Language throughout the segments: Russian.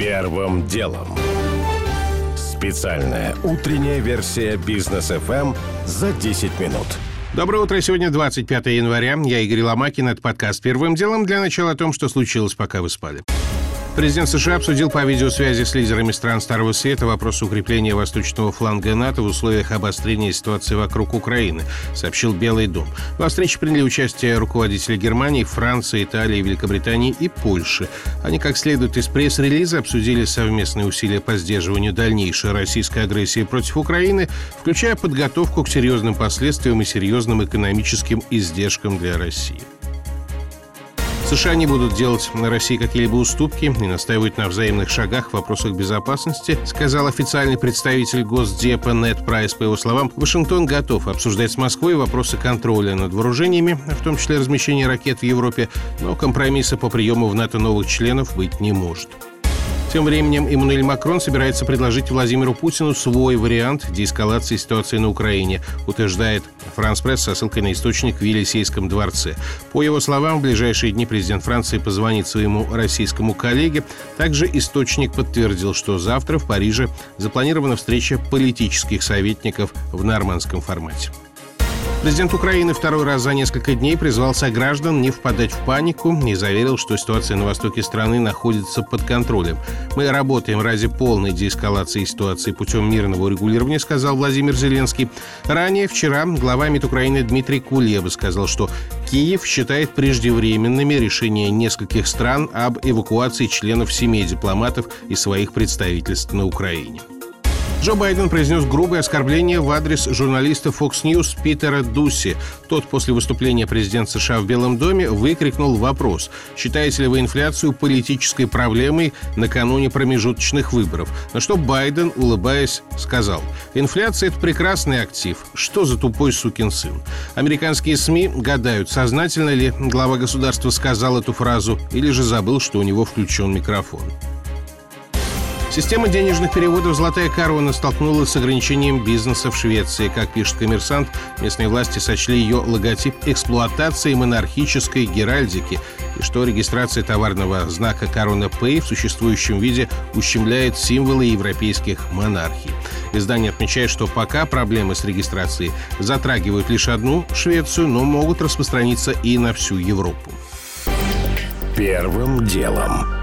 Первым делом. Специальная утренняя версия бизнес FM за 10 минут. Доброе утро. Сегодня 25 января. Я Игорь Ломакин. Это подкаст «Первым делом». Для начала о том, что случилось, пока вы спали. Президент США обсудил по видеосвязи с лидерами стран Старого Света вопрос укрепления восточного фланга НАТО в условиях обострения ситуации вокруг Украины, сообщил Белый дом. Во встрече приняли участие руководители Германии, Франции, Италии, Великобритании и Польши. Они, как следует из пресс-релиза, обсудили совместные усилия по сдерживанию дальнейшей российской агрессии против Украины, включая подготовку к серьезным последствиям и серьезным экономическим издержкам для России. США не будут делать на России какие-либо уступки и настаивают на взаимных шагах в вопросах безопасности, сказал официальный представитель Госдепа Нед Прайс. По его словам, Вашингтон готов обсуждать с Москвой вопросы контроля над вооружениями, в том числе размещения ракет в Европе, но компромисса по приему в НАТО новых членов быть не может. Тем временем Эммануэль Макрон собирается предложить Владимиру Путину свой вариант деэскалации ситуации на Украине, утверждает Франс Пресс со ссылкой на источник в Елисейском дворце. По его словам, в ближайшие дни президент Франции позвонит своему российскому коллеге. Также источник подтвердил, что завтра в Париже запланирована встреча политических советников в нормандском формате. Президент Украины второй раз за несколько дней призвал сограждан не впадать в панику и заверил, что ситуация на востоке страны находится под контролем. «Мы работаем ради полной деэскалации ситуации путем мирного урегулирования», сказал Владимир Зеленский. Ранее, вчера, глава МИД Украины Дмитрий Кулеба сказал, что Киев считает преждевременными решения нескольких стран об эвакуации членов семей дипломатов и своих представительств на Украине. Джо Байден произнес грубое оскорбление в адрес журналиста Fox News Питера Дусси. Тот после выступления президента США в Белом доме выкрикнул вопрос «Считаете ли вы инфляцию политической проблемой накануне промежуточных выборов?» На что Байден, улыбаясь, сказал «Инфляция – это прекрасный актив. Что за тупой сукин сын?» Американские СМИ гадают, сознательно ли глава государства сказал эту фразу или же забыл, что у него включен микрофон. Система денежных переводов «Золотая корона» столкнулась с ограничением бизнеса в Швеции. Как пишет коммерсант, местные власти сочли ее логотип эксплуатации монархической геральдики и что регистрация товарного знака «Корона Пэй» в существующем виде ущемляет символы европейских монархий. Издание отмечает, что пока проблемы с регистрацией затрагивают лишь одну Швецию, но могут распространиться и на всю Европу. Первым делом.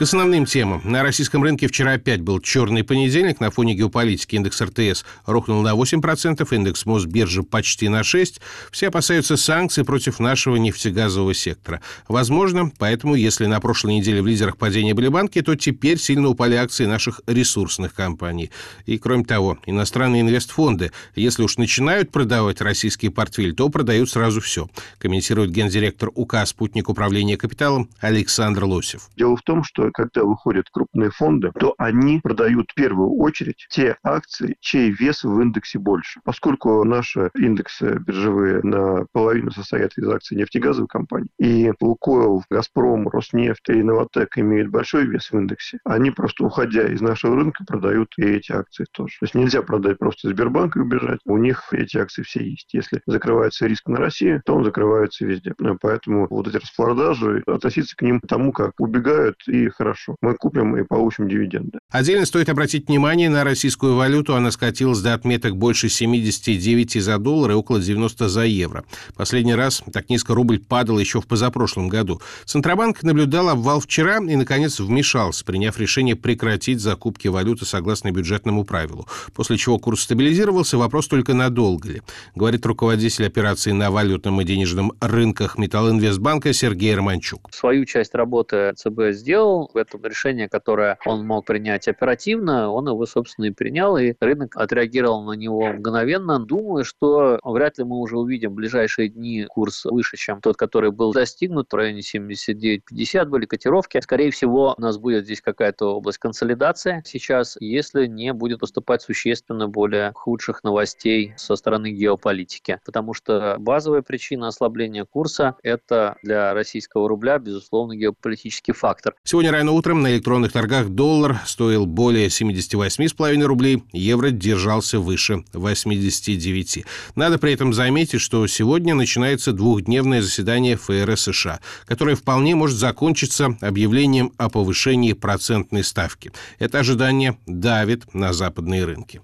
К основным темам. На российском рынке вчера опять был черный понедельник. На фоне геополитики индекс РТС рухнул на 8%, индекс Мосбиржи почти на 6%. Все опасаются санкций против нашего нефтегазового сектора. Возможно, поэтому, если на прошлой неделе в лидерах падения были банки, то теперь сильно упали акции наших ресурсных компаний. И, кроме того, иностранные инвестфонды, если уж начинают продавать российский портфель, то продают сразу все, комментирует гендиректор УК «Спутник управления капиталом» Александр Лосев. Дело в том, что когда выходят крупные фонды, то они продают в первую очередь те акции, чей вес в индексе больше. Поскольку наши индексы биржевые наполовину состоят из акций нефтегазовых компаний, и Лукойл, Газпром, Роснефть и Новотек имеют большой вес в индексе, они просто, уходя из нашего рынка, продают и эти акции тоже. То есть нельзя продать просто Сбербанк и убежать. У них эти акции все есть. Если закрывается риск на России, то он закрывается везде. Поэтому вот эти распродажи, относиться к ним тому, как убегают и хорошо. Мы купим и получим дивиденды. Отдельно стоит обратить внимание на российскую валюту. Она скатилась до отметок больше 79 за доллар и около 90 за евро. Последний раз так низко рубль падал еще в позапрошлом году. Центробанк наблюдал обвал вчера и, наконец, вмешался, приняв решение прекратить закупки валюты согласно бюджетному правилу. После чего курс стабилизировался, вопрос только надолго ли. Говорит руководитель операций на валютном и денежном рынках Металлинвестбанка Сергей Романчук. Свою часть работы ЦБ сделал, это решение, которое он мог принять оперативно, он его, собственно, и принял, и рынок отреагировал на него мгновенно. Думаю, что вряд ли мы уже увидим в ближайшие дни курс выше, чем тот, который был достигнут, в районе 79-50 были котировки. Скорее всего, у нас будет здесь какая-то область консолидации сейчас, если не будет поступать существенно более худших новостей со стороны геополитики. Потому что базовая причина ослабления курса – это для российского рубля, безусловно, геополитический фактор. Сегодня рано утром на электронных торгах доллар стоит стоил более 78,5 рублей, евро держался выше 89. Надо при этом заметить, что сегодня начинается двухдневное заседание ФРС США, которое вполне может закончиться объявлением о повышении процентной ставки. Это ожидание давит на западные рынки.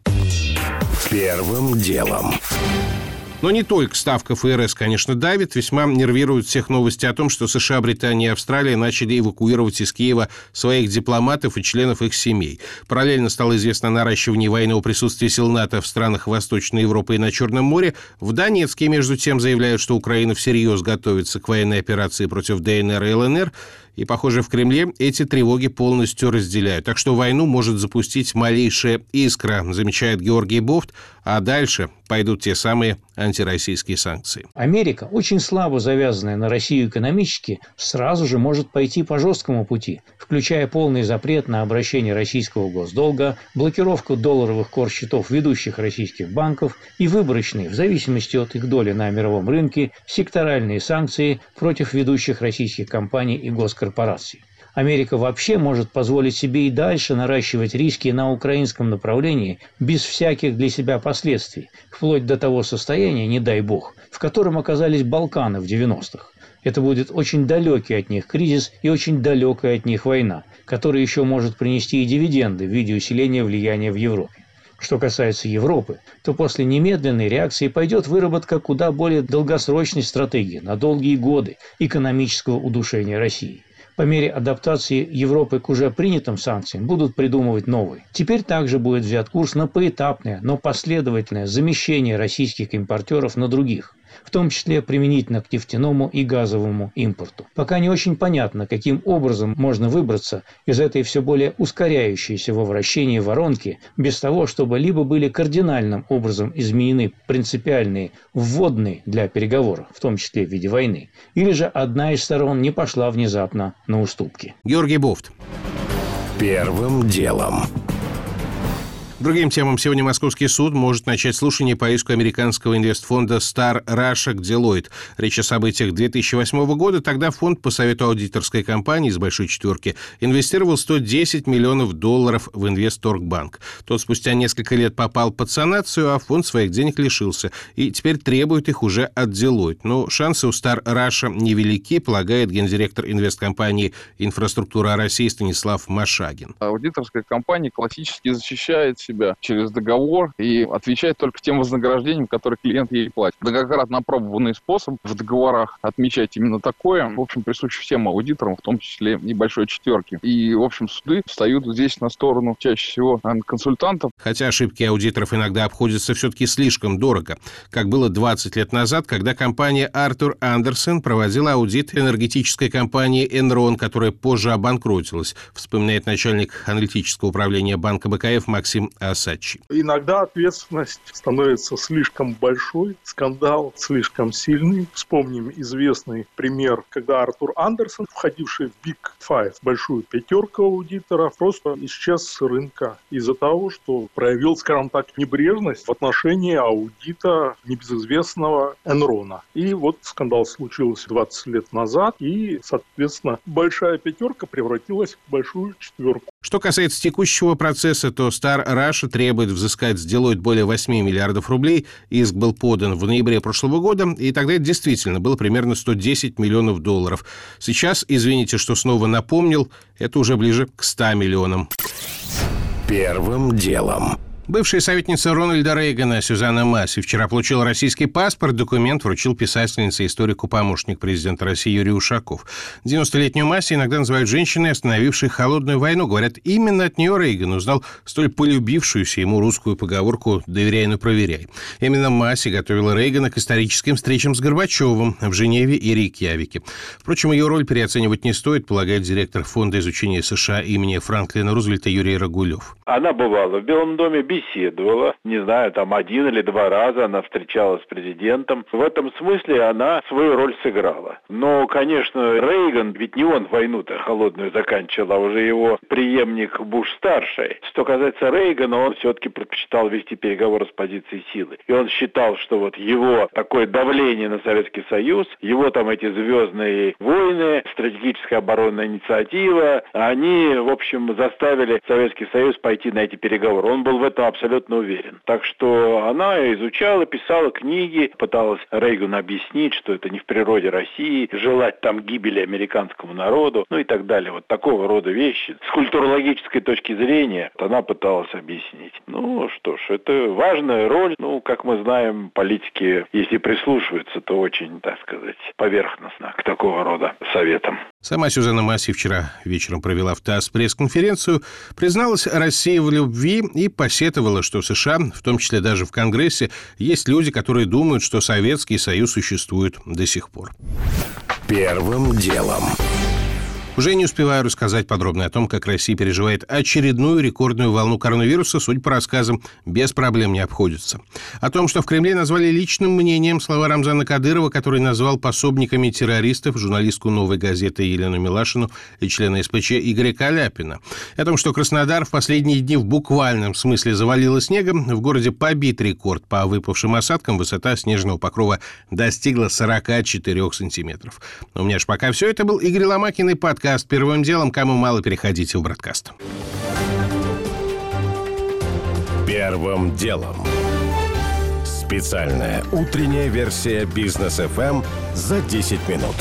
Первым делом. Но не только ставка ФРС, конечно, давит. Весьма нервируют всех новости о том, что США, Британия и Австралия начали эвакуировать из Киева своих дипломатов и членов их семей. Параллельно стало известно о наращивании военного присутствия сил НАТО в странах Восточной Европы и на Черном море. В Донецке, между тем, заявляют, что Украина всерьез готовится к военной операции против ДНР и ЛНР. И, похоже, в Кремле эти тревоги полностью разделяют. Так что войну может запустить малейшая искра, замечает Георгий Бофт, а дальше пойдут те самые антироссийские санкции. Америка, очень слабо завязанная на Россию экономически, сразу же может пойти по жесткому пути, включая полный запрет на обращение российского госдолга, блокировку долларовых корсчетов ведущих российских банков и выборочные, в зависимости от их доли на мировом рынке, секторальные санкции против ведущих российских компаний и госкорпораций. Америка вообще может позволить себе и дальше наращивать риски на украинском направлении без всяких для себя последствий, вплоть до того состояния, не дай бог, в котором оказались Балканы в 90-х. Это будет очень далекий от них кризис и очень далекая от них война, которая еще может принести и дивиденды в виде усиления влияния в Европе. Что касается Европы, то после немедленной реакции пойдет выработка куда более долгосрочной стратегии на долгие годы экономического удушения России по мере адаптации Европы к уже принятым санкциям будут придумывать новые. Теперь также будет взят курс на поэтапное, но последовательное замещение российских импортеров на других в том числе применительно к нефтяному и газовому импорту. Пока не очень понятно, каким образом можно выбраться из этой все более ускоряющейся во вращении воронки, без того, чтобы либо были кардинальным образом изменены принципиальные вводные для переговоров, в том числе в виде войны, или же одна из сторон не пошла внезапно на уступки. Георгий Бофт. Первым делом. Другим темам сегодня Московский суд может начать слушание по иску американского инвестфонда Star Russia к Deloitte. Речь о событиях 2008 года. Тогда фонд по совету аудиторской компании из «Большой четверки» инвестировал 110 миллионов долларов в Инвесторгбанк. Тот спустя несколько лет попал под санацию, а фонд своих денег лишился. И теперь требует их уже от Deloitte. Но шансы у Star Russia невелики, полагает гендиректор инвесткомпании «Инфраструктура России» Станислав Машагин. Аудиторская компания классически защищает себя через договор и отвечает только тем вознаграждением, которые клиент ей платит. Многократно опробованный способ в договорах отмечать именно такое, в общем, присущ всем аудиторам, в том числе небольшой четверки. И, в общем, суды встают здесь на сторону чаще всего наверное, консультантов. Хотя ошибки аудиторов иногда обходятся все-таки слишком дорого, как было 20 лет назад, когда компания Артур Андерсон проводила аудит энергетической компании Enron, которая позже обанкротилась, вспоминает начальник аналитического управления банка БКФ Максим Асачи. Иногда ответственность становится слишком большой, скандал слишком сильный. Вспомним известный пример, когда Артур Андерсон, входивший в Big Five, большую пятерку аудиторов, просто исчез с рынка из-за того, что проявил, скажем так, небрежность в отношении аудита небезызвестного Энрона. И вот скандал случился 20 лет назад, и, соответственно, большая пятерка превратилась в большую четверку. Что касается текущего процесса, то Star Russia требует взыскать с Deloitte более 8 миллиардов рублей. Иск был подан в ноябре прошлого года, и тогда это действительно было примерно 110 миллионов долларов. Сейчас, извините, что снова напомнил, это уже ближе к 100 миллионам. Первым делом. Бывшая советница Рональда Рейгана Сюзанна Масси вчера получила российский паспорт. Документ вручил писательница историку помощник президента России Юрий Ушаков. 90-летнюю Масси иногда называют женщиной, остановившей холодную войну. Говорят, именно от нее Рейган узнал столь полюбившуюся ему русскую поговорку «доверяй, но проверяй». Именно Масси готовила Рейгана к историческим встречам с Горбачевым в Женеве и Рейкьявике. Впрочем, ее роль переоценивать не стоит, полагает директор Фонда изучения США имени Франклина Рузвельта Юрий Рагулев. Она бывала в Белом доме, беседовала. Не знаю, там один или два раза она встречалась с президентом. В этом смысле она свою роль сыграла. Но, конечно, Рейган, ведь не он войну-то холодную заканчивал, а уже его преемник Буш-старший. Что касается Рейгана, он все-таки предпочитал вести переговоры с позиции силы. И он считал, что вот его такое давление на Советский Союз, его там эти звездные войны, стратегическая оборонная инициатива, они, в общем, заставили Советский Союз пойти на эти переговоры. Он был в этом абсолютно уверен. Так что она изучала, писала книги, пыталась Рейгану объяснить, что это не в природе России, желать там гибели американскому народу, ну и так далее. Вот такого рода вещи. С культурологической точки зрения она пыталась объяснить. Ну что ж, это важная роль. Ну, как мы знаем, политики, если прислушиваются, то очень, так сказать, поверхностно к такого рода советам. Сама Сюзанна Масси вчера вечером провела в ТАСС пресс-конференцию, призналась России в любви и посетовала, что в США, в том числе даже в Конгрессе, есть люди, которые думают, что Советский Союз существует до сих пор. Первым делом. Уже не успеваю рассказать подробно о том, как Россия переживает очередную рекордную волну коронавируса, судя по рассказам, без проблем не обходится. О том, что в Кремле назвали личным мнением слова Рамзана Кадырова, который назвал пособниками террористов журналистку «Новой газеты» Елену Милашину и члена СПЧ Игоря Каляпина. О том, что Краснодар в последние дни в буквальном смысле завалило снегом, в городе побит рекорд по выпавшим осадкам, высота снежного покрова достигла 44 сантиметров. У меня же пока все. Это был Игорь Ломакин и подкаст подкаст «Первым делом». Кому мало, переходите в «Бродкаст». Первым делом. Специальная утренняя версия «Бизнес FM за 10 минут».